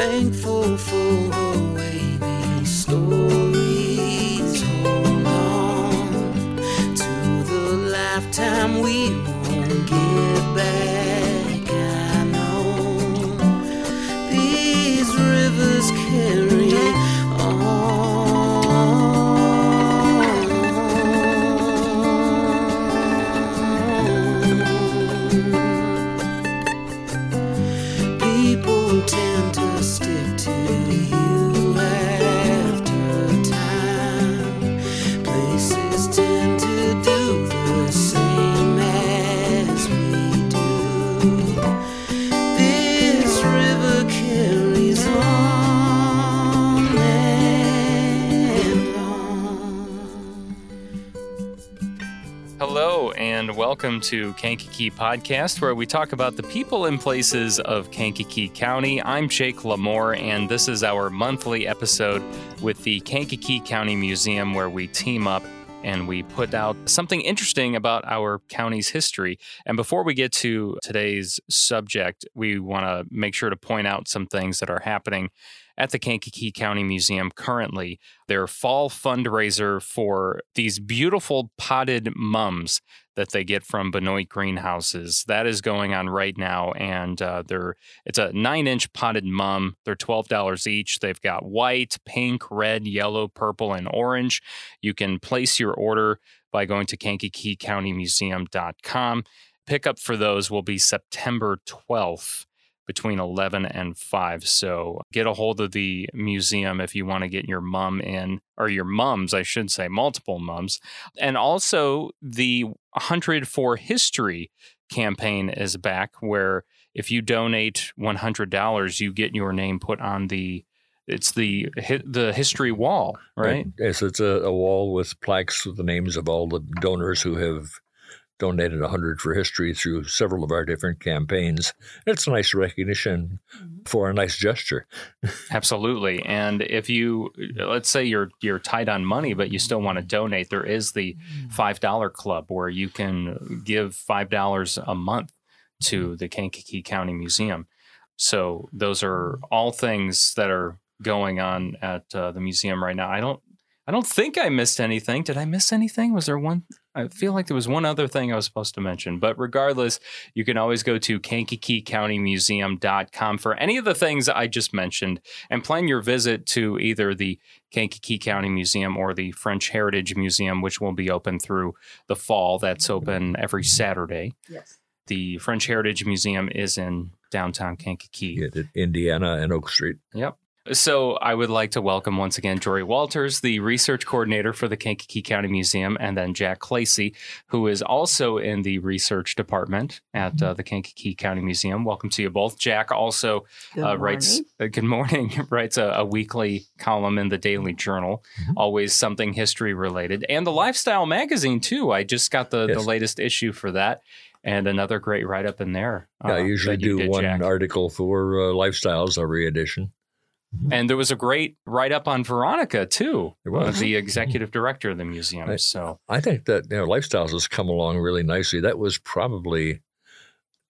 thankful for her wavy stories. Hold on to the lifetime we won't get back. I know these rivers carry welcome to Kankakee Podcast, where we talk about the people and places of Kankakee County. I'm Jake Lamore, and this is our monthly episode with the Kankakee County Museum, where we team up and we put out something interesting about our county's history. And before we get to today's subject, we want to make sure to point out some things that are happening at the Kankakee County Museum currently. Their fall fundraiser for these beautiful potted mums that they get from Benoit greenhouses. That is going on right now, and uh, they're it's a nine-inch potted mum. They're twelve dollars each. They've got white, pink, red, yellow, purple, and orange. You can place your order by going to KankakeeCountyMuseum.com. Pickup for those will be September twelfth between 11 and 5. So get a hold of the museum if you want to get your mum in, or your mums, I should say, multiple mums. And also the 100 for History campaign is back, where if you donate $100, you get your name put on the it's the the history wall, right? Yes, it's a, a wall with plaques with the names of all the donors who have donated 100 for history through several of our different campaigns. It's a nice recognition mm-hmm. for a nice gesture. Absolutely. And if you let's say you're you're tight on money but you still want to donate, there is the mm-hmm. $5 club where you can give $5 a month to mm-hmm. the Kankakee County Museum. So those are all things that are going on at uh, the museum right now. I don't I don't think I missed anything. Did I miss anything? Was there one I feel like there was one other thing I was supposed to mention, but regardless, you can always go to KankakeeCountyMuseum.com for any of the things I just mentioned and plan your visit to either the Kankakee County Museum or the French Heritage Museum, which will be open through the fall. That's mm-hmm. open every Saturday. Yes. The French Heritage Museum is in downtown Kankakee. at Indiana and Oak Street. Yep. So I would like to welcome once again Jory Walters, the research coordinator for the Kankakee County Museum, and then Jack Klasey, who is also in the research department at uh, the Kankakee County Museum. Welcome to you both. Jack also Good uh, writes uh, good morning writes a, a weekly column in the Daily Journal, Mhm. always something history related, and the Lifestyle magazine too. I just got the, the latest issue for that, and another great write up in there. Yeah, I uh, usually do one Jack. article for uh, lifestyles every edition. Mm-hmm. And there was a great write up on Veronica too, There was. the executive director of the museum. Right. So I think that you know, lifestyles has come along really nicely. That was probably,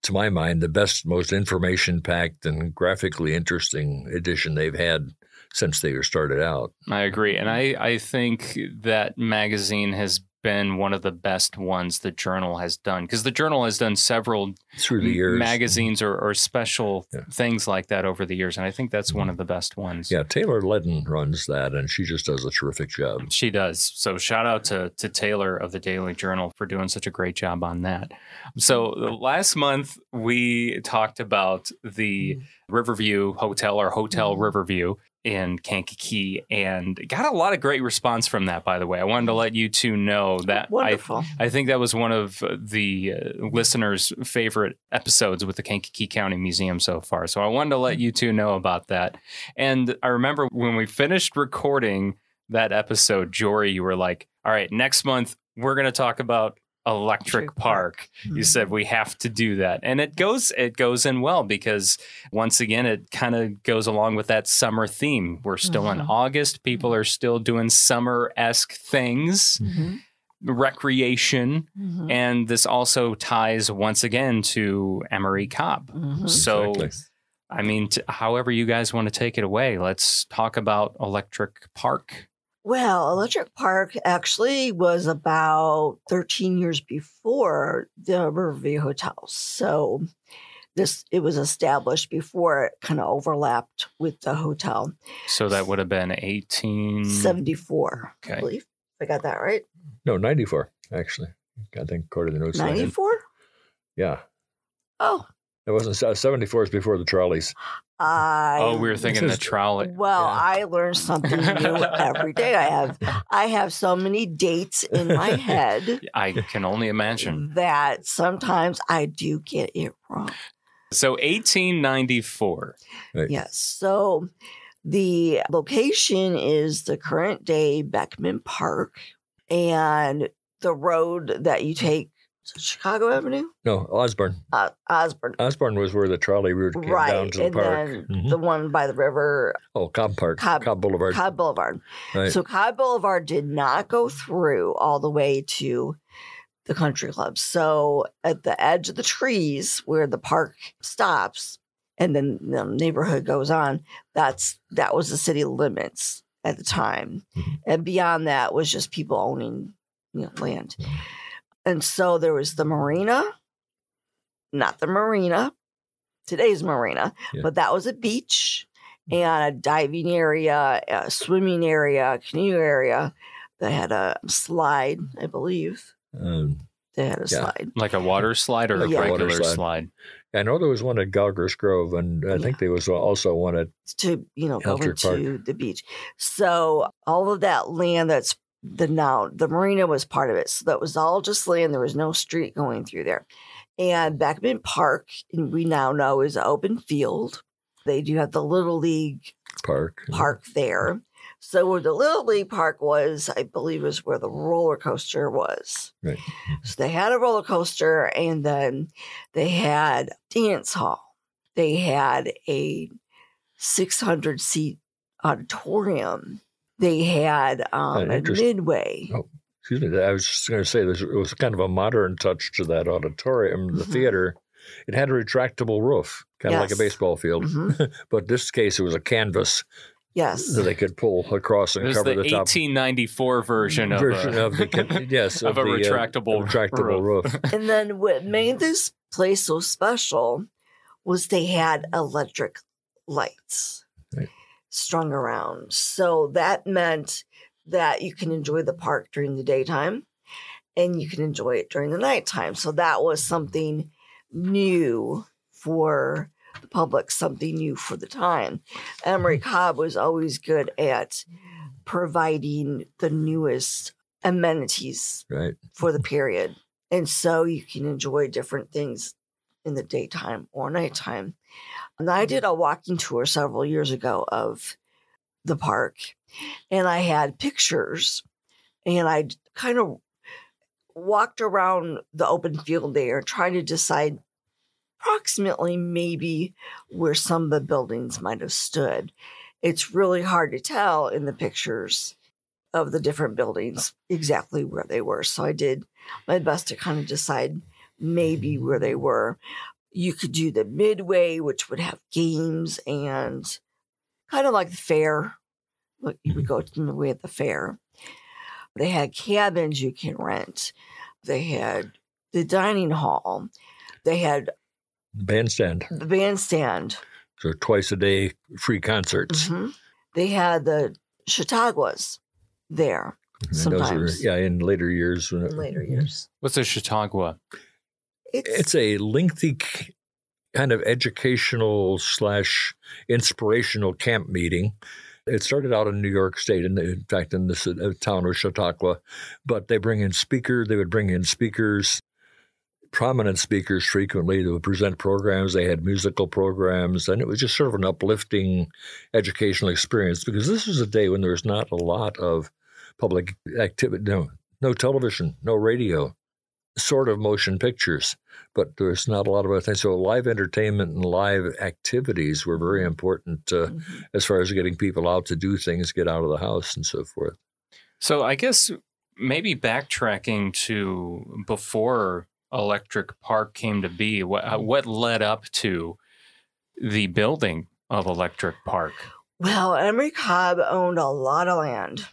to my mind, the best, most information packed and graphically interesting edition they've had since they were started out. I agree, and I I think that magazine has been one of the best ones the journal has done because the journal has done several Through the years, magazines or, or special Yeah. things like that over the years, and I think that's one of the best ones. Yeah, Taylor Ledden runs that, and she just does a terrific job. She does. So shout out to to Taylor of the Daily Journal for doing such a great job on that. So uh, last month we talked about the Riverview Hotel or Hotel Mhm. Riverview in Kankakee and got a lot of great response from that by the way. I wanted to let you two know that I Wonderful. I think that was one of uh, the uh, listeners' favorite episodes with the Kankakee County Museum so far. So I wanted to let you two know about that. And I remember when we finished recording that episode, Jory, you were like, all right, next month we're going to talk about Electric Electric Park. Park. You said we have to do that. And it goes it goes in well because once again it kind of goes along with that summer theme. We're still in Mhm. August. People are still doing summer-esque things Mhm. recreation, Mhm. and this also ties once again to Emery Cobb. Mhm. So Exactly. I mean, t- however you guys want to take it away, let's talk about Electric Park. Well, Electric Park actually was about 13 years before the Riverview Hotel. So this it was established before it kind of overlapped with the hotel. So that would have been 18. 74, I Okay. believe. I got that right. No, 94, actually. I think according to the notes. I 94? Yeah. Oh, It wasn't uh, 74 is before the trolleys. I Oh, we were thinking the trolley. Well, Yeah. I learn something new every day. I have I have so many dates in my head I can only imagine. that sometimes I do get it wrong. So 1894. Yes. So the location is the current day Beckman Park and the road that you take is it Chicago Avenue, No, Osborne. uh, Osborne. Osborne was where the trolley route came Right. down to the and park. then Mhm. the one by the river, oh, Cobb Park. Cobb- Cobb, Boulevard. Cobb Boulevard. Right. So Cobb Boulevard did not go through all the way to the country club. So at the edge of the trees where the park stops and then the neighborhood goes on, that's that was the city limits at the time. Mhm. And beyond that was just people owning you know, land. And so there was the marina, not the marina, today's marina, Yeah. but that was a beach and a diving area, a swimming area, a canoe area. They had a slide, I believe. um, They had a Yeah. slide. Like a water slide or Like a a regular slide. slide? I know there was one at Gallagher's Grove, and I think there was also one at to you know go Electric Park. into the beach. So all of that land that's the now the marina was part of it. So that was all just land. There was no street going through there. And Beckman Park, we now know is an open field. They do have the Little League Park. park there. So where the Little League Park was, I believe, is where the roller coaster was. Right. Mm-hmm. So they had a roller coaster, and then they had dance hall. They had a 600 seat auditorium. They had um, a midway. Oh. Excuse me. I was just going to say this. It was kind of a modern touch to that auditorium, the Mhm. theater. It had a retractable roof, kind of like a baseball field. Mhm. But this case, it was a canvas Yes. that they could pull across It and was cover the, the, top 1894 version of, version a, of the yes of a the, uh, retractable retractable roof. and then what made this place so special was they had electric lights Right. Strung around. So that meant that you can enjoy the park during the daytime and you can enjoy it during the nighttime. So that was something new for the public, something new for the time. Emery mm-hmm. Cobb was always good at providing the newest amenities Right. for the period. And so you can enjoy different things in the daytime or nighttime. And I mm-hmm. did a walking tour several years ago of the park, and I had pictures, and I kind of walked around the open field there trying to decide approximately maybe where some of the buildings might have stood. It's really hard to tell in the pictures of the different buildings exactly where they were. So I did my best to kind of decide maybe where they were. You could do the midway, which would have games and kind of like the fair. Look, you would mm-hmm. go to the way at the fair. They had cabins you can rent. They had the dining hall. They had the Bandstand. the bandstand. So twice a day free concerts. Mhm. They had the Chautauquas there mm-hmm. And those are- Sometimes. yeah, in later years. when it- in later mm-hmm. years. What's a Chautauqua? It's a lengthy kind of educational slash inspirational camp meeting. It started out in New York State, in, in fact, in the uh, town of Chautauqua. But they bring in speaker. They would bring in speakers, prominent speakers frequently. They would present programs. They had musical programs, and it was just sort of an uplifting educational experience because this was a day when there was not a lot of public activity. No, no television, no radio, sort of motion pictures but there's not a lot of other things. So live entertainment and live activities were very important uh, Mhm. as far as getting people out to do things, get out of the house, and so forth. So I guess maybe backtracking to before Electric Park came to be, what uh, what led up to the building of Electric Park? Well, Emery Cobb owned a lot of land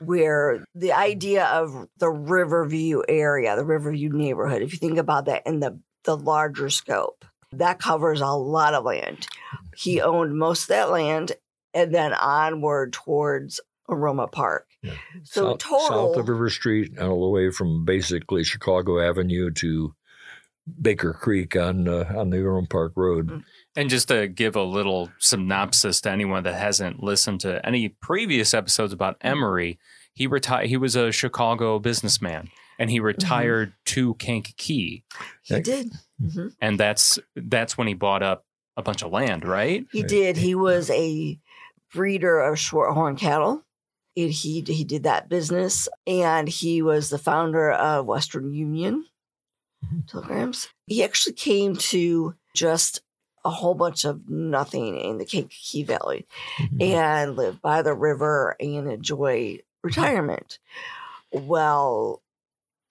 where the idea of the Riverview area, the Riverview neighborhood, if you think about that in the, the larger scope, that covers a lot of land. He owned most of that land and then onward towards Aroma Park. Yeah. So south, total south of River Street, and all the way from basically Chicago Avenue to Baker Creek on uh, on the Aroma Park Road. Mm. And just to give a little synopsis to anyone that hasn't listened to any previous episodes about mm-hmm. Emery, he retired. He was a Chicago businessman, and he mm-hmm. retired to Kankakee, he Yeah. did. Mhm. and that's that's when he bought up a bunch of land, right? He did. He was a breeder of shorthorn cattle. It, he he did that business, and he was the founder of Western Union. Mm-hmm. Telegrams. He actually came to just a whole bunch of nothing in the Kankakee Valley Mhm. and live by the river and enjoy retirement. Well,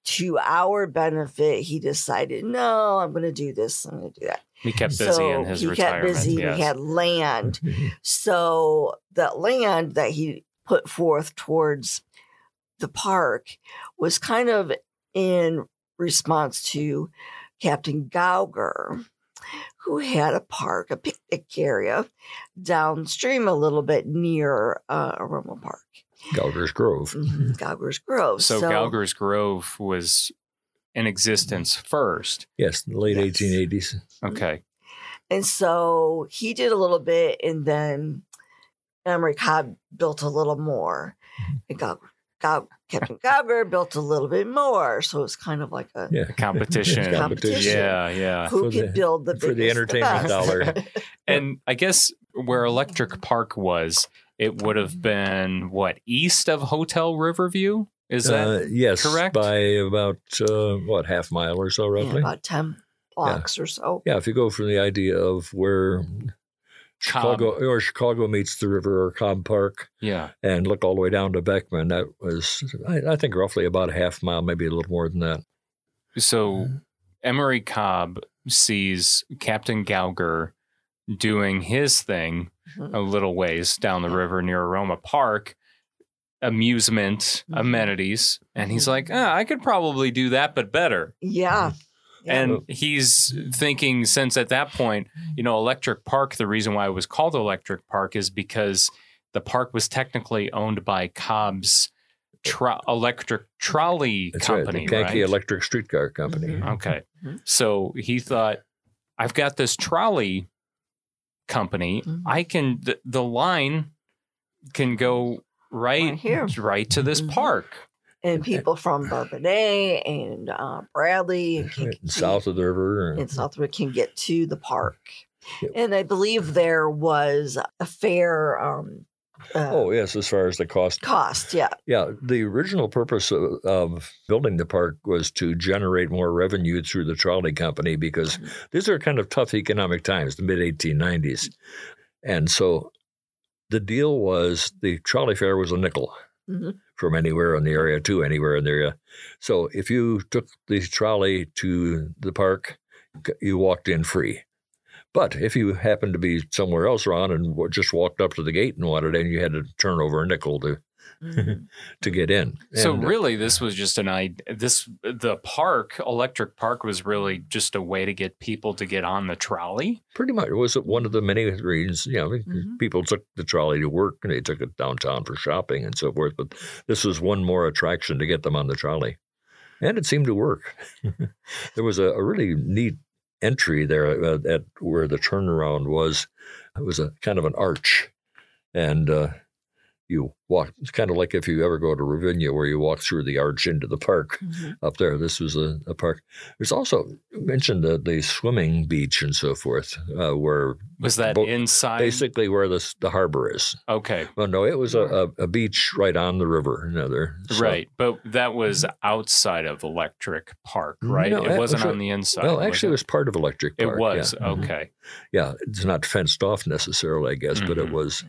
to our benefit, he decided, no, I'm going to do this. I'm going to do that. He kept busy so in his he retirement. kept busy. yes. He had land. So that land that he put forth towards the park was kind of in response to Captain Gauger, who had a park, a picnic area downstream a little bit near uh, Aroma Park, Gauger's Grove. Mhm, Gauger's Grove. so, Gauger's Grove was in existence first. Yes, the late Yes. 1880s. Okay. And so he did a little bit, and then Emery Cobb built a little more. And Gau- Gau- Captain Gauger built a little bit more. So it's kind of like a Yeah, The competition. Competition. Yeah, yeah. who for can the- build the for the entertainment best. dollar. And I guess where Electric Park was, it would have been what east of Hotel Riverview. Is that Uh, yes, correct? by about uh, what half mile or so, Yeah, roughly. about 10 blocks or so. Yeah, if you go from the idea of where Chicago or Chicago meets the river or Cobb Park yeah? and look all the way down to Beckman, that was I, I think roughly about a half mile, maybe a little more than that. So Emery Cobb sees Captain Gauger doing his thing Mhm. a little ways down the river near Aroma Park, amusement, Mhm. amenities, and he's Mhm. like, ah, I could probably do that, but better. Yeah. Yeah. And he's thinking, since at that point, you know, Electric Park, the reason why it was called Electric Park is because the park was technically owned by Cobb's tro- electric trolley That's company, right, the Yankee right? Electric Streetcar Company. Mhm. Okay. Mhm. So he thought, I've got this trolley company. Mhm. I can, the, the line can go right, Right here. right to this Mhm. park. And people from Bourbonnais and uh, Bradley and south of the river. in Southwood can get to the park. Yep. And I believe there was a fair um, uh, Oh yes, as far as the cost cost. Yeah. Yeah, the original purpose of, of building the park was to generate more revenue through the trolley company because these are kind of tough economic times, the mid 1890s. And so the deal was the trolley fare was a nickel Mhm. from anywhere in the area to anywhere in the area. So if you took the trolley to the park, you walked in free. But if you happened to be somewhere else around and just walked up to the gate and wanted in, you had to turn over a nickel to. to get in. So And, uh, really, this was just an idea. This the park, Electric Park, was really just a way to get people to get on the trolley. Pretty much. It was one of the many reasons. You know, Mhm. people took the trolley to work and they took it downtown for shopping and so forth. But this was one more attraction to get them on the trolley. And it seemed to work. there was a, a really neat entry there uh, at where the turnaround was. It was a kind of an arch. And uh, you walk, it's kind of like if you ever go to Ravinia where you walk through the arch into the park Mhm. up there. This was a, a park. There's also you mentioned the, the swimming beach and so forth, uh, where Was that Bo- inside? basically where the the harbor is. Okay, Well, no, it was a, a, a beach right on the river. You know, there. So- right. But that was outside of Electric Park, right? No, it it wasn't was- on the inside. Well, actually, it it? was part of Electric park It was yeah. Mhm. okay. Yeah, it's not fenced off necessarily, I guess, but it Mhm. was.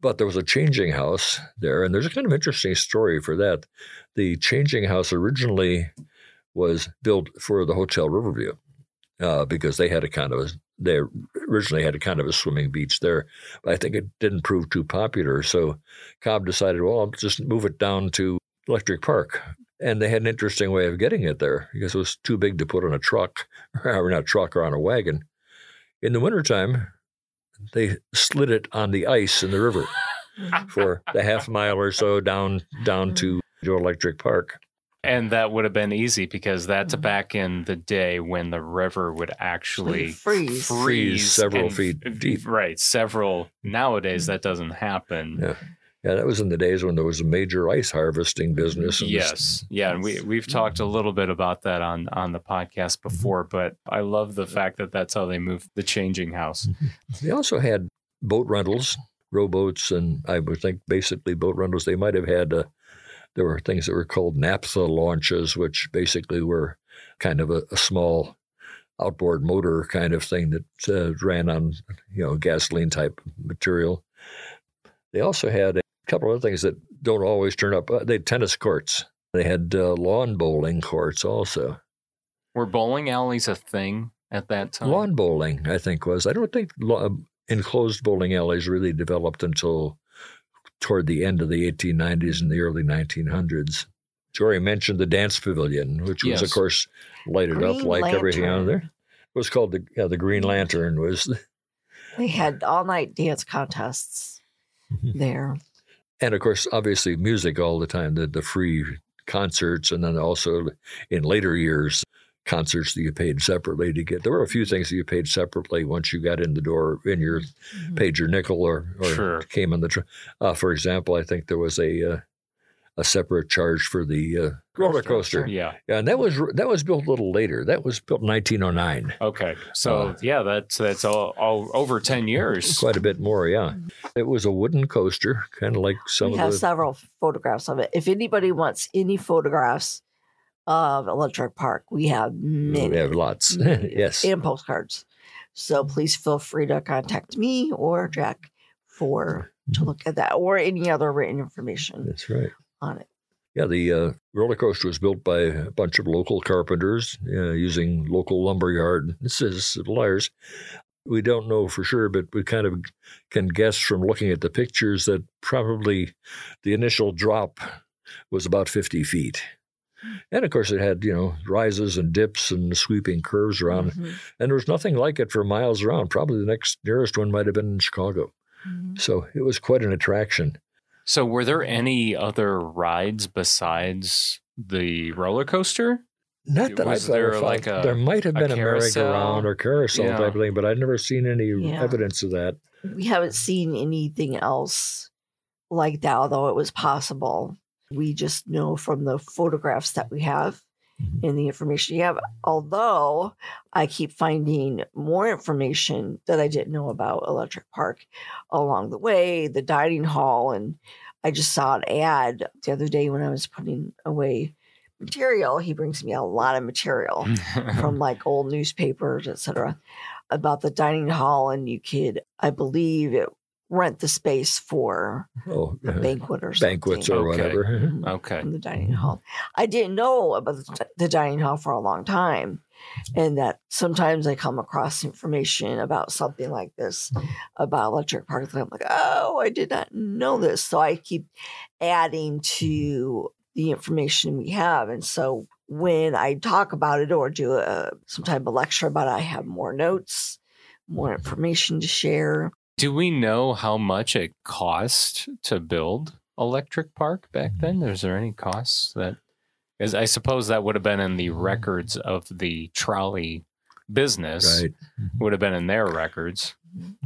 But there was a changing house there, and there's a kind of interesting story for that. The changing house originally was built for the Hotel Riverview uh, because they had a kind of a, they originally had a kind of a swimming beach there, but I think it didn't prove too popular. So Cobb decided, well, I'll just move it down to Electric Park. And they had an interesting way of getting it there because it was too big to put on a truck, or not a truck, or on a wagon. In the wintertime, they slid it on the ice in the river for the half mile or so down down to Joe Electric Park. And that would have been easy because that's Mhm. back in the day when the river would actually freeze. freeze several and- feet deep. Right, several. Nowadays, that doesn't happen. Yeah. Yeah, that was in the days when there was a major ice harvesting business. and this- Yes, yeah, and we we've talked a little bit about that on on the podcast before, but I love the fact that that's how they moved the changing house. They also had boat rentals, rowboats, and I would think basically boat rentals. They might have had, uh, there were things that were called naphtha launches, which basically were kind of a, a small outboard motor kind of thing that uh, ran on, you know, gasoline type material. They also had a couple of other things that don't always turn up. Uh, they had tennis courts. They had uh, lawn bowling courts also. Were bowling alleys a thing at that time? Lawn bowling, I think, was. I don't think lo- uh, enclosed bowling alleys really developed until toward the end of the 1890s and the early 1900s. Jory mentioned the dance pavilion, which was, of course, lighted up Green like everything on there. It was called the yeah, the Green Lantern. Was They had all night dance contests there. And of course, obviously, music all the time. The the free concerts, and then also in later years, concerts that you paid separately to get. There were a few things that you paid separately once you got in the door in your Mhm. paid your nickel or, or Sure. came on the. Tr- uh, for example, I think there was a uh, a separate charge for the uh, roller coaster. Yeah. Yeah, and that was that was built a little later. That was built in 1909. Okay. So Uh, yeah, that's that's all, all over ten years. Quite a bit more, yeah. It was a wooden coaster, kind of like some we of have the. several photographs of it. If anybody wants any photographs of Electric Park, we have many. we have lots. many, yes. And postcards. So please feel free to contact me or Jack for to look at that or any other written information That's right. On it. Yeah, the uh, roller coaster was built by a bunch of local carpenters uh, using local lumber yard. This is liars. We don't know for sure, but we kind of can guess from looking at the pictures that probably the initial drop was about 50 feet. And of course, it had, you know, rises and dips and sweeping curves around. Mhm, And there was nothing like it for miles around. Probably the next nearest one might have been in Chicago. mhm. So it was quite an attraction. So were there any other rides besides the roller coaster? Not that Was I've there ever like a- there might have a been a, carousel? merry-go-round or carousel Yeah. type of thing, but I've never seen any Yeah. evidence of that. We haven't seen anything else like that, although it was possible. We just know from the photographs that we have Mhm. and the information you have. Although I keep finding more information that I didn't know about Electric Park along the way, the dining hall, and I just saw an ad the other day when I was putting away material. He brings me a lot of material from like old newspapers, etc., about the dining hall, and you could, I believe, it, rent the space for Oh, a uh, banquet or something. banquets or Okay. whatever. Okay. In the dining hall, I didn't know about the, the dining hall for a long time, and that sometimes I come across information about something like this about Electric Park, and I'm like, oh, I did not know this. So I keep adding to the information we have, and so when I talk about it or do a some type of lecture about it, I have more notes, more information to share. Do we know how much it cost to build Electric Park back then? Mm-hmm. Is there any costs that? Because I suppose that would have been in the mm-hmm. records of the trolley business. Right. Mm-hmm. Would have been in their records.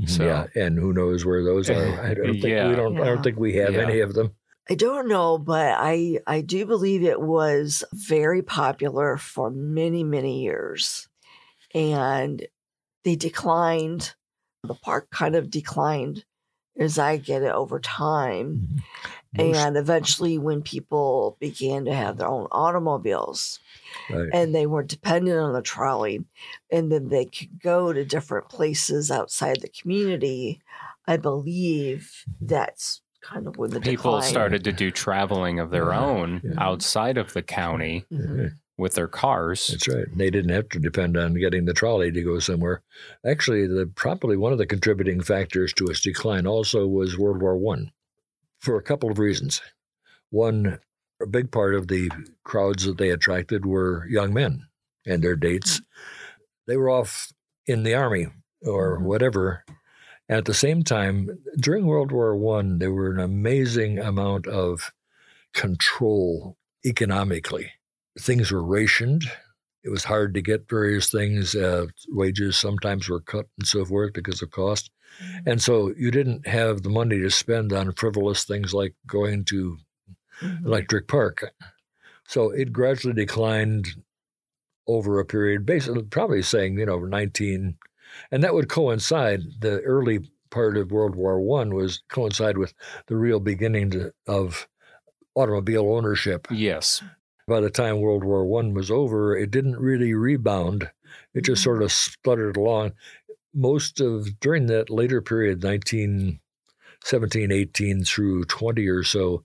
So- yeah, and who knows where those are? I don't think Yeah. we don't. I don't think we have Yeah. any of them. I don't know, but I I do believe it was very popular for many many years, and they declined. The park kind of declined, as I get it over time, Most- and eventually when people began to have their own automobiles right. and they were dependent on the trolley, and then they could go to different places outside the community. I believe that's kind of when the People decline. started to do traveling of their Yeah. own Yeah. outside of the county, Mhm. With their cars. That's right. They didn't have to depend on getting the trolley to go somewhere. Actually, the probably one of the contributing factors to its decline also was World War One, for a couple of reasons. One, a big part of the crowds that they attracted were young men and their dates. They were off in the army or Mhm. whatever. At the same time, during World War One, there were an amazing amount of control economically. Things were rationed. It was hard to get various things. Uh, wages sometimes were cut and so forth because of cost. And so you didn't have the money to spend on frivolous things like going to Mhm. Electric Park. So it gradually declined over a period, basically, probably saying, you know, 19, and that would coincide. The early part of World War One was coincide with the real beginning to, of automobile ownership. Yes. By the time World War One was over, it didn't really rebound. It just sort of sputtered along. Most of during that later period, 1917, 18 through 20 or so,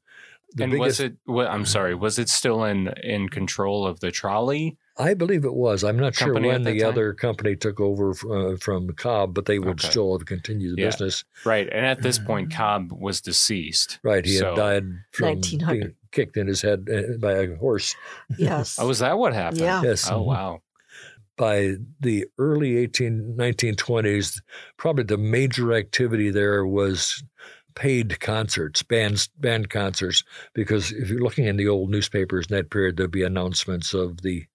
the and biggest, was it? What, I'm sorry. Was it still in in control of the trolley? I believe it was. I'm not sure when the time? other company took over from, uh, from Cobb, but they would Okay. still have continued the Yeah. business. Right. And at this point, Cobb was deceased. Right. He So- had died from 1900. being kicked in his head uh, by a horse. Yes. Oh, was that what happened? Yeah. Yes. Oh, wow. By the early 18, 1920s, probably the major activity there was paid concerts, bands, band concerts, because if you're looking in the old newspapers in that period, there'd be announcements of the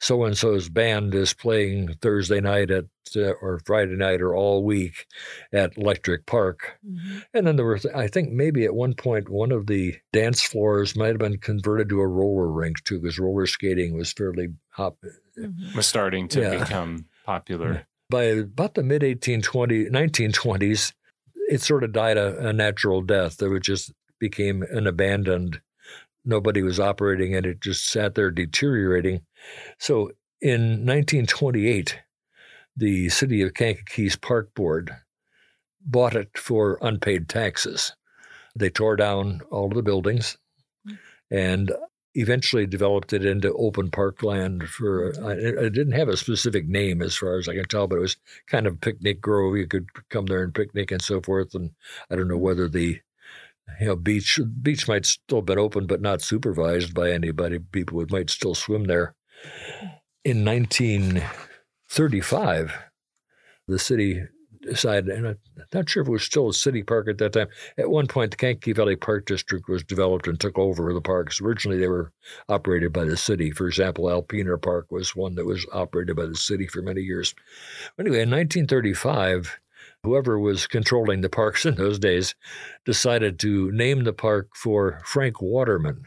so and so's band is playing Thursday night at uh, or Friday night or all week at Electric Park. Mhm. And then there was, I think, maybe at one point, one of the dance floors might have been converted to a roller rink too, because roller skating was fairly hop. Mhm. Was starting to Yeah. become popular. By about the mid 1820, 1920s, it sort of died a, a natural death. There was just became an abandoned. Nobody was operating and It just sat there deteriorating. So in 1928, the city of Kankakee's Park Board bought it for unpaid taxes. They tore down all of the buildings and eventually developed it into open parkland for it didn't have a specific name as far as I can tell, but it was kind of picnic grove. You could come there and picnic and so forth. And I don't know whether the you know beach beach might still have been open but not supervised by anybody. People would might still swim there. In 1935, the city decided, and I'm not sure if it was still a city park at that time. At one point, the Kankakee Valley Park District was developed and took over the parks. Originally, they were operated by the city. For example, Alpena Park was one that was operated by the city for many years. Anyway, in 1935, whoever was controlling the parks in those days decided to name the park for Frank Waterman,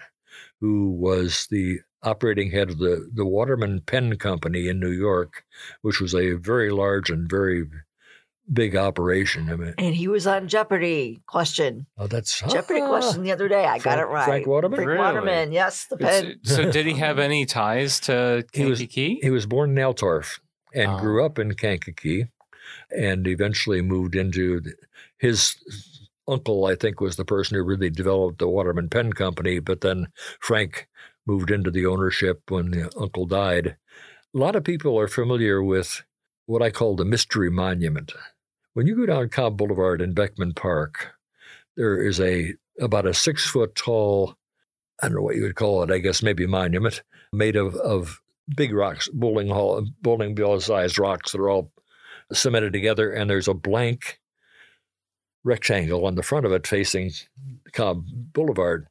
who was the operating head of the, the Waterman Pen Company in New York, which was a very large and very big operation. I mean, And he was on Jeopardy question. oh, that's Jeopardy ah, question the other day. I got it right. Frank Waterman? Frank Really? Waterman. Yes, the pen. so, did he have any ties to He was- Kankakee? He was born in Altorf and Oh. grew up in Kankakee and eventually moved into the- his uncle, I think, was the person who really developed the Waterman Pen Company. But then Frank moved into the ownership when the uncle died. A lot of people are familiar with what I call the Mystery Monument. When you go down Cobb Boulevard in Beckman Park, there is a about a six foot tall, I don't know what you would call it, I guess maybe monument, made of, of big rocks, bowling hall, bowling ball sized rocks that are all cemented together, and there's a blank rectangle on the front of it facing Cobb Boulevard.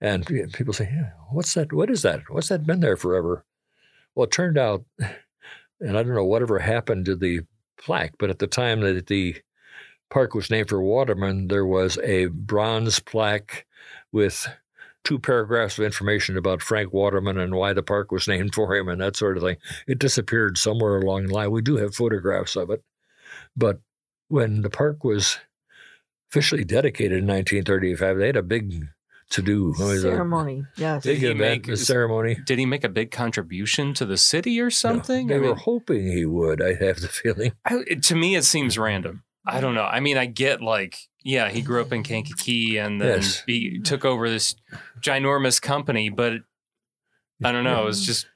And people say, "What's that? What is that? What's that been there forever?" Well, it turned out, and I don't know whatever happened to the plaque, but at the time that the park was named for Waterman, there was a bronze plaque with two paragraphs of information about Frank Waterman and why the park was named for him and that sort of thing. It disappeared somewhere along the line. We do have photographs of it. But when the park was officially dedicated in 1935, they had a big to do. Ceremony. Yes. Did Big he event, make- a ceremony. Did he make a big contribution to the city or something? They I were mean, hoping he would, I have the feeling. I, it- to me, it seems random. I don't know. I mean, I get like, yeah, he grew up in Kankakee and then Yes. he took over this ginormous company, but I don't know. It's just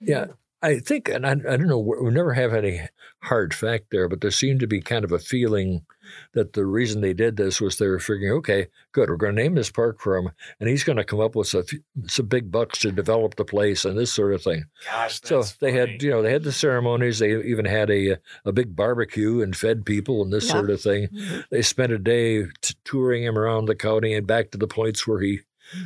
Yeah, I think, and I, I don't know, we never have any hard fact there, but there seemed to be kind of a feeling that the reason they did this was they were figuring, okay, good, we're going to name this park for him, and he's going to come up with some, some big bucks to develop the place and this sort of thing. Gosh, so they had, you know, they had the ceremonies. They even had a a big barbecue and fed people and this Yeah. sort of thing. Mhm. They spent a day t- touring him around the county and back to the points where he,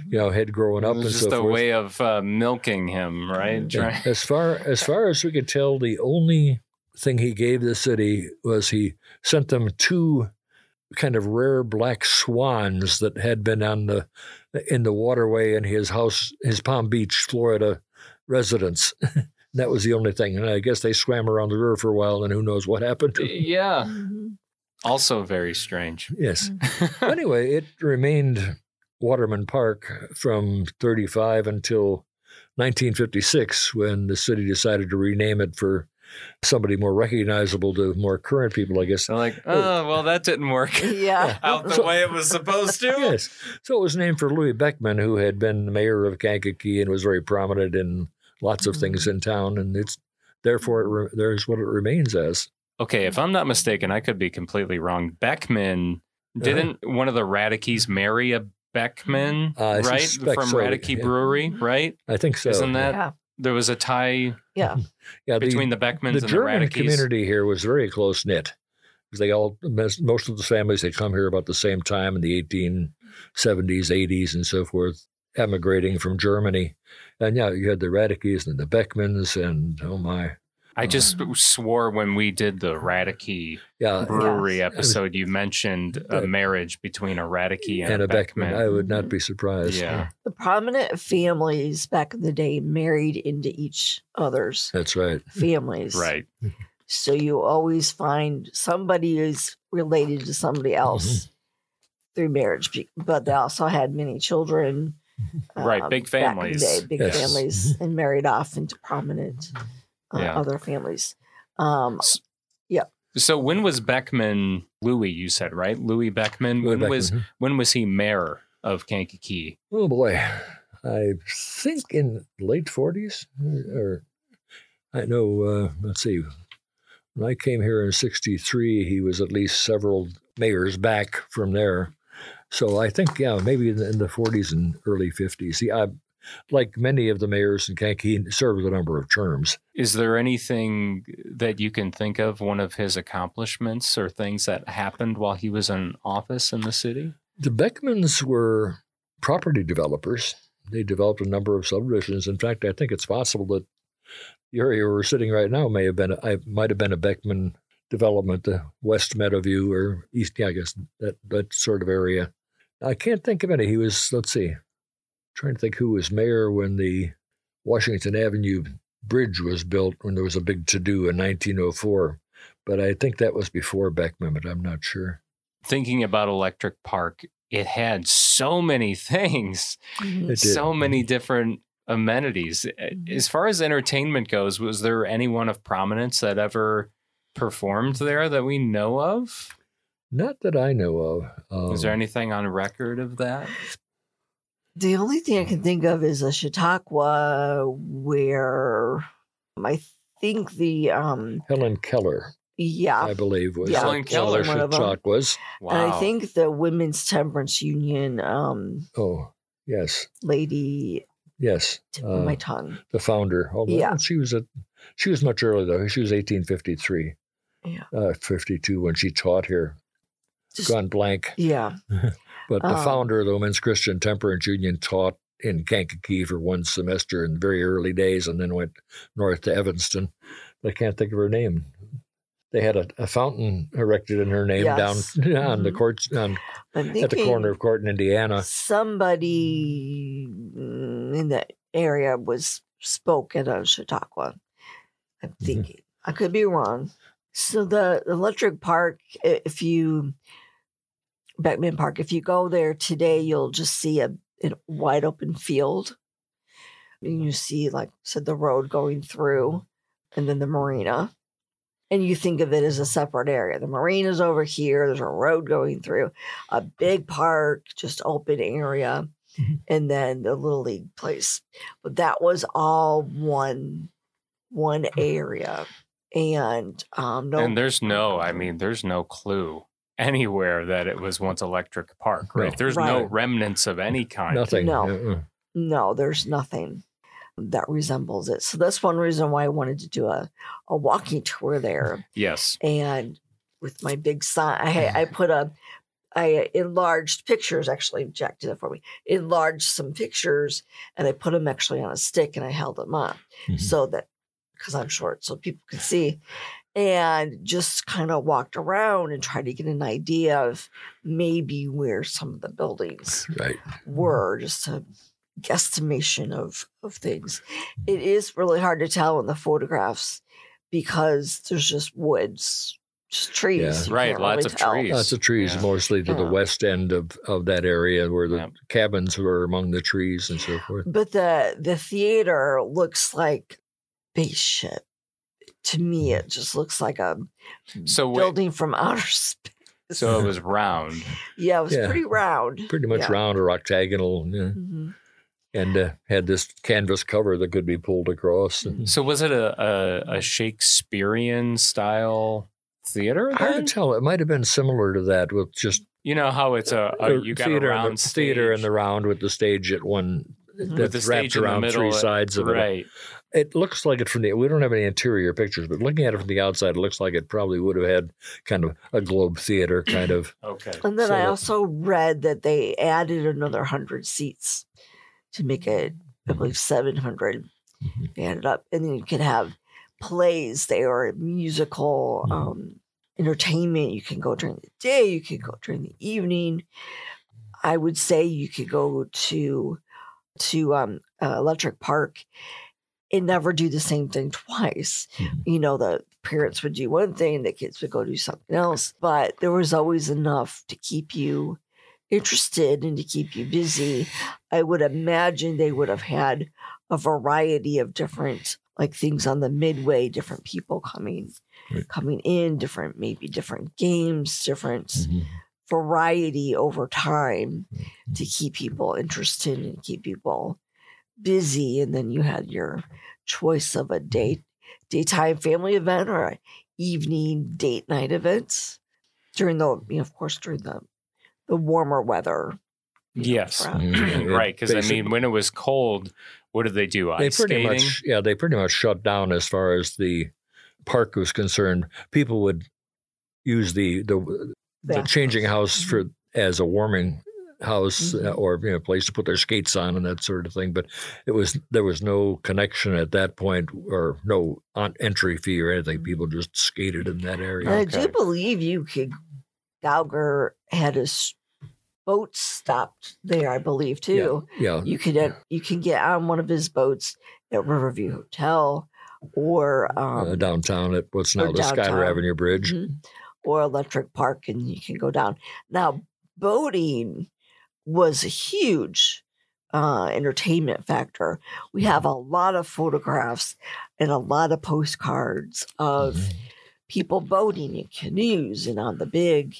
you know, had grown up. it was and just so a forth. way of uh, milking him, right? Yeah. As far as far as we could tell, the only thing he gave the city was he sent them two kind of rare black swans that had been on the in the waterway in his house, his Palm Beach, Florida residence. that was the only thing, and I guess they swam around the river for a while, and who knows what happened to them. yeah, Mhm. also very strange. Yes. anyway, it remained Waterman Park from 35 until 1956 when the city decided to rename it for somebody more recognizable to more current people, I guess. They're like, oh, well, that didn't work Yeah. out the way it was supposed to. Yes. So it was named for Louis Beckman, who had been the mayor of Kankakee and was very prominent in lots of things in town. And it's therefore, it re- there's what it remains as. Okay, if I'm not mistaken, I could be completely wrong. Beckman, didn't one of the Radekes marry a Beckman, Uh, right? From so, Radeke yeah. Brewery, right? I think so. Isn't that Yeah. There was a tie yeah, between the, Beckmans and the and German the Radekes? community here was very close knit. Because they all, most of the families, they come here about the same time in the 1870s, 80s, and so forth, emigrating from Germany. And yeah, you had the Radekes and the Beckmans, and oh my, I just swore when we did the Radeke yeah, brewery Yeah. episode, you mentioned a marriage between a Radeke and, and a Beckman. I would not be surprised. Yeah. The prominent families back in the day married into each other's That's right. families. Right. So you always find somebody is related to somebody else Mm-hmm. through marriage, but they also had many children. Right, um, big back in the families. day, big Yes. families, and married off into prominent uh, Yeah. other families. Um, yeah. So when was Beckman Louis? You said right, Louis Beckman. Louis when was Beckman. when was he mayor of Kankakee? Oh boy, I think in late forties, or I know. Uh, let's see. When I came here in '63, he was at least several mayors back from there. So I think, yeah, maybe in the, in the 40s and early 50s. He, I, like many of the mayors in Kankakee, served a number of terms. Is there anything that you can think of, one of his accomplishments or things that happened while he was in office in the city? The Beckmans were property developers. They developed a number of subdivisions. In fact, I think it's possible that the area we're sitting right now may have been, I might have been a Beckman development, the West Meadowview or East, yeah, I guess that that sort of area. I can't think of any. He was, let's see, trying to think who was mayor when the Washington Avenue Bridge was built when there was a big to do in 1904. But I think that was before Beckman, but I'm not sure. Thinking about Electric Park, it had so many things, mhm. It did. so many different amenities. As far as entertainment goes, was there anyone of prominence that ever performed there that we know of? Not that I know of. Um, Is there anything on record of that? The only thing I can think of is a Chautauqua where I think the um Helen Keller, yeah I believe, was Yeah, Helen Keller Keller. one of them. Chautauquas. Wow. and I think the Women's Temperance Union um Oh, yes, lady yes. tip of my Uh, tongue. the founder. Although Yeah. she was a, she was much earlier though. She was 1853, Yeah. uh, 52 when she taught here. Just- Gone blank. Yeah. But the Um, founder of the Women's Christian Temperance Union taught in Kankakee for one semester in the very early days, and then went north to Evanston. I can't think of her name. They had a, a fountain erected in her name Yes. down on the Mhm. courts on at the corner of Court in Indiana. somebody mm, in the area was spoke at a Chautauqua. I'm Mm-hmm. thinking. I could be wrong. So the electric park, if you Beckman Park, if you go there today, you'll just see a, a wide open field. And you see, like I said, the road going through and then the marina. And you think of it as a separate area. The marina's over here, there's a road going through, a big park, just open area, Mhm. and then the little league place. But that was all one one area, and um, no, And there's no, I mean, there's no clue anywhere that it was once Electric Park, right? No. There's no remnants of any kind. Nothing. No. Uh-uh. no, there's nothing that resembles it. So that's one reason why I wanted to do a, a walking tour there. Yes. And with my big sign, I, had- I put a, I enlarged pictures. Actually, Jack did it for me. Enlarged some pictures, and I put them actually on a stick, and I held them up Mhm. so that because I'm short, so people could see. And just kind of walked around and tried to get an idea of maybe where some of the buildings Right. were, just a guesstimation of of things. Mm-hmm. It is really hard to tell in the photographs because there's just woods, just trees. Yeah. Right, lots really of tell. trees. Lots of trees, Yeah. mostly to the west end of, of that area where the Yep. cabins were among the trees and so forth. But the the theater looks like spaceship. To me, it just looks like a So wait- building from outer space. So it was round. yeah, it was Yeah. pretty round. Pretty much Yeah. round or octagonal, yeah. Mhm. and uh, had this canvas cover that could be pulled across. And So was it a, a, a Shakespearean style theater hard to tell. It might have been similar to that with just You know how it's a, a you got a theater, round and the, theater in the round with the stage at one With with that's stage wrapped around middle, three sides of it. right. It looks like it from the. We don't have any interior pictures, but looking at it from the outside, it looks like it probably would have had kind of a globe theater kind of. Okay. And then So I that- also read that they added another hundred seats to make it, I believe, seven hundred. Mhm. They added up, and then you could have plays there, musical Mhm. um, entertainment. You can go during the day. You can go during the evening. I would say you could go to to um, uh, Electric Park and never do the same thing twice. Mhm. You know, the parents would do one thing, the kids would go do something else, but there was always enough to keep you interested and to keep you busy. I would imagine they would have had a variety of different like things on the midway, different people coming Right. coming in, different maybe different games, different Mhm. variety over time Mm-hmm. to keep people interested and keep people busy. And then you had your choice of a day daytime family event or a evening date night event during the you know, of course during the the warmer weather. you know, Yes. Mhm. right. Because I mean, when it was cold, what did they do? they pretty skating. much yeah they pretty much shut down as far as the park was concerned. People would use the the, the changing house for as a warming house uh, Mhm. or you know, a place to put their skates on and that sort of thing. But it was there was no connection at that point or no on entry fee or anything. Mhm. People just skated in that area. And I Okay. do believe you could Gauger had his boat stopped there, I believe too. Yeah, yeah. You could uh, you can get on one of his boats at Riverview Hotel or um, uh, downtown at what's now the Schuyler downtown. Avenue Bridge. Mhm. or Electric Park, and you can go down. Now, boating was a huge uh, entertainment factor. We have a lot of photographs and a lot of postcards of Mhm. people boating in canoes and on the big,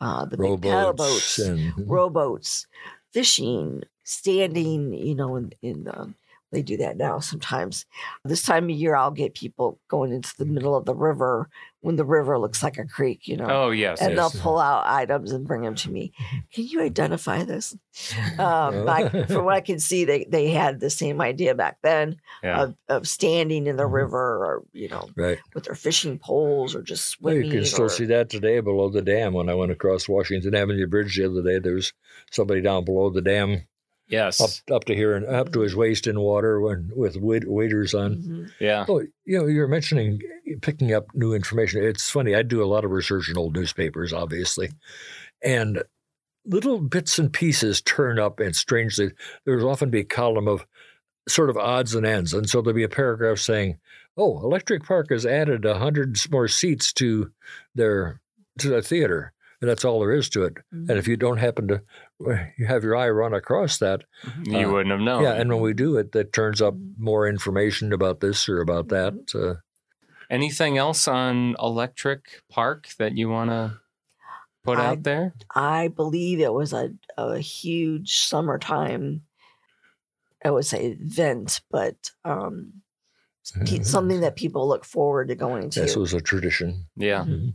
uh, the big paddle boats, and rowboats, fishing, standing. You know, in in the they do that now sometimes. This time of year, I'll get people going into the middle of the river when the river looks like a creek. You know, Oh yes. and yes. they'll pull out items and bring them to me. Can you identify this? Um. I, from what I can see, they, they had the same idea back then Yeah. of, of standing in the Mhm. river or, you know, right. with their fishing poles or just Well, swimming. you can still or- see that today below the dam. When I went across Washington Avenue Bridge the other day, there was somebody down below the dam, yes. up up to here and up to his waist in water, when, with wait, waders on. Mhm. Yeah. Oh, you know, you're mentioning picking up new information. It's funny. I do a lot of research in old newspapers, obviously, and little bits and pieces turn up. And strangely, there's often be a column of sort of odds and ends, and so there'll be a paragraph saying, "Oh, Electric Park has added a hundred more seats to their to the theater." And that's all there is to it. Mhm. And if you don't happen to you have your eye run across that, You Uh, wouldn't have known. yeah, and when we do it, that turns up Mhm. more information about this or about that. Uh, Anything else on Electric Park that you want to put I- out there? I believe it was a, a huge summertime, I would say event, but um, pe- something that people look forward to going to. This was a tradition. Yeah. Mhm.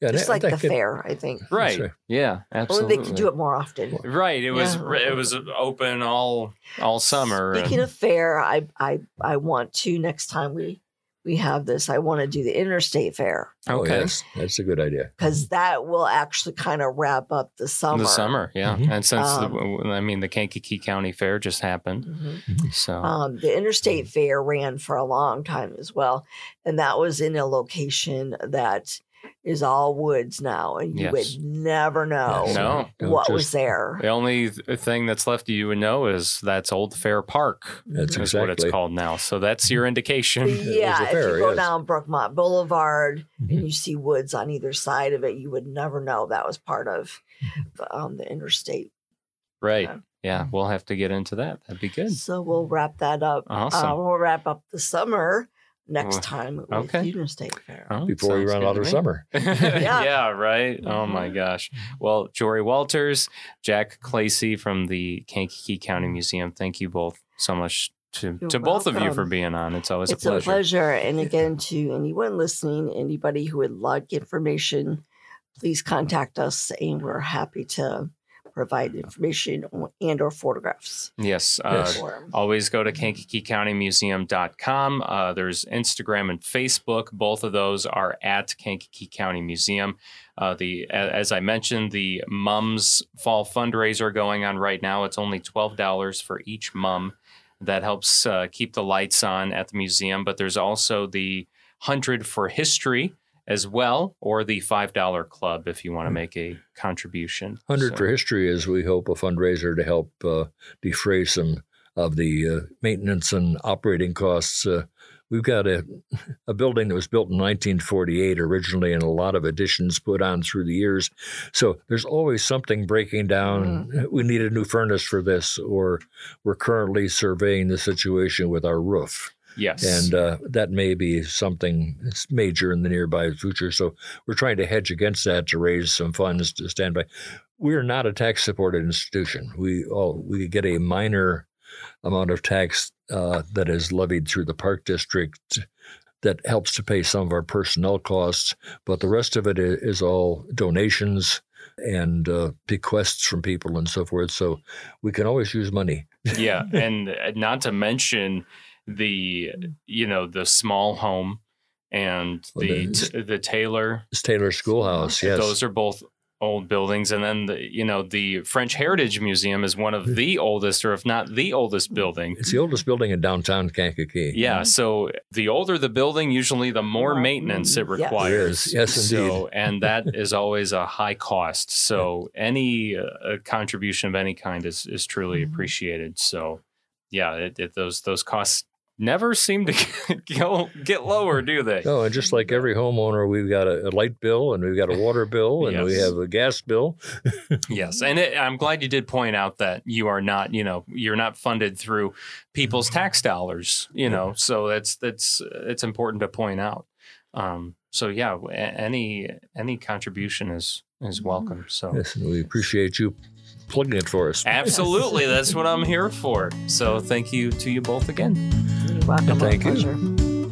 Yeah, Just that- like that the could- fair, I think. Right. right. Yeah. Only Absolutely. they could do it more often. Right. It was Yeah. it was open all all summer. Speaking and- of fair, I I I want to next time we we have this, I want to do the interstate fair Oh, okay. yes, that's a good idea. because that will actually kind of wrap up the summer. The summer, yeah, Mhm. and since Um, the, I mean the Kankakee County Fair just happened, Mhm. so Um, the interstate fair ran for a long time as well, and that was in a location that is all woods now, and you Yes. would never know Yes. no, Don't what was there. the only thing that's left you would know is that's Old Fair Park. That's is what it's called now. So that's your indication. was Yeah, a if fair, you go yes. down Brookmont Boulevard Mhm. and you see woods on either side of it, you would never know that was part of the, um, the interstate. Right. Yeah. Yeah, we'll have to get into that. That'd be good. So we'll wrap that up. Awesome. Uh, we'll wrap up the summer next Well, time with okay. the interstate fair. Oh, Before we run out of summer. yeah. right. Oh my Mhm. gosh. Well, Jory Walters, Jack Klasey from the Kankakee County Museum, thank you both so much to, You're to both of you for being on. It's always a pleasure. it's a pleasure. And again, to anyone listening, anybody who would like information, please contact us, and we're happy to provide information and or photographs. Yes. Uh, Yes. Always go to KankakeeCountyMuseum.com. Uh, there's Instagram and Facebook. Both of those are at Kankakee County Museum. Uh, the as I mentioned, the Mums Fall fundraiser going on right now. It's only twelve dollars for each mum. That helps uh, keep the lights on at the museum. But there's also the hundred for history as well, or the five dollar club if you want to make a contribution. 100 So- for History is, we hope, a fundraiser to help uh, defray some of the uh, maintenance and operating costs. Uh, we've got a, a building that was built in 1948 originally, and a lot of additions put on through the years. So there's always something breaking down. We need a new furnace for this, or we're currently surveying the situation with our roof. Yes. And uh, that may be something that's major in the nearby future. So we're trying to hedge against that to raise some funds to stand by. We are not a tax supported institution. We all we get a minor amount of tax uh, that is levied through the park district that helps to pay some of our personnel costs, but the rest of it is all donations and uh, bequests from people and so forth. So we can always use money. yeah and uh, not to mention the you know the small home and the the- t- the taylor. It's Taylor Schoolhouse, yes. those are both old buildings. And then the you know the french heritage museum is one of the oldest or if not the oldest building. It's the oldest building in downtown Kankakee. yeah so the older the building usually the more More- maintenance it mm, yes. requires. There is. Yes, so and that is always a high cost. So any uh, contribution of any kind is is truly Mhm. appreciated. So yeah it, it, those those costs never seem to go get lower do they? No, and just like every homeowner, we've got a, a light bill and we've got a water bill and we have a gas bill. yes and it, i'm glad you did point out that you are not you know you're not funded through people's tax dollars you know so that's that's it's important to point out. Um so yeah any any contribution is is welcome so. Yes, we appreciate you plugging it for us. Absolutely. That's what I'm here for. So thank you to you both again. You're welcome. My Thank you.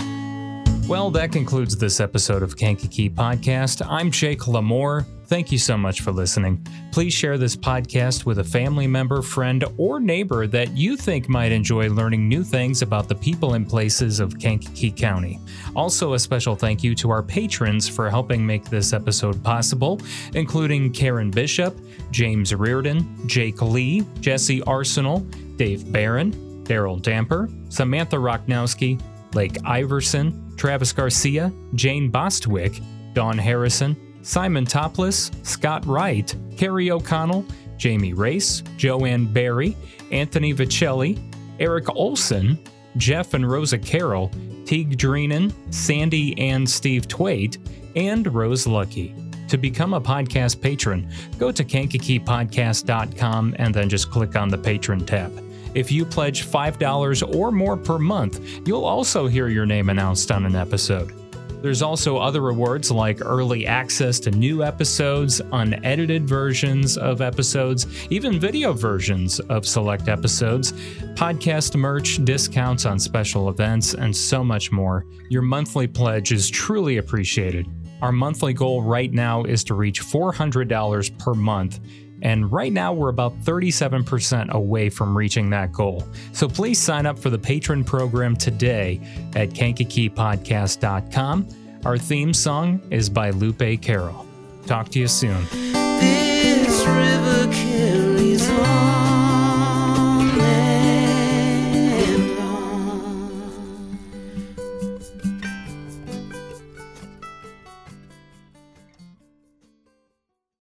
Well, that concludes this episode of Kankakee Podcast. I'm Jake Lamore. Thank you so much for listening. Please share this podcast with a family member, friend, or neighbor that you think might enjoy learning new things about the people and places of Kankakee County. Also, a special thank you to our patrons for helping make this episode possible, including Karen Bishop, James Reardon, Jake Lee, Jesse Arsenal, Dave Barron, Daryl Damper, Samantha Rocknowski, Lake Iverson, Travis Garcia, Jane Bostwick, Don Harrison, Simon Topless, Scott Wright, Carrie O'Connell, Jamie Race, Joanne Barry, Anthony Vicelli, Eric Olson, Jeff and Rosa Carroll, Teague Dreenan, Sandy and Steve Twait, and Rose Lucky. To become a podcast patron, go to kankakeepodcast.com and then just click on the patron tab. If you pledge $5 or more per month, you'll also hear your name announced on an episode. There's also other rewards like early access to new episodes, unedited versions of episodes, even video versions of select episodes, podcast merch, discounts on special events, and so much more. Your monthly pledge is truly appreciated. Our monthly goal right now is to reach $400 per month. And right now, we're about 37% away from reaching that goal. So please sign up for the patron program today at kankakeepodcast.com. Our theme song is by Lupe Carroll. Talk to you soon.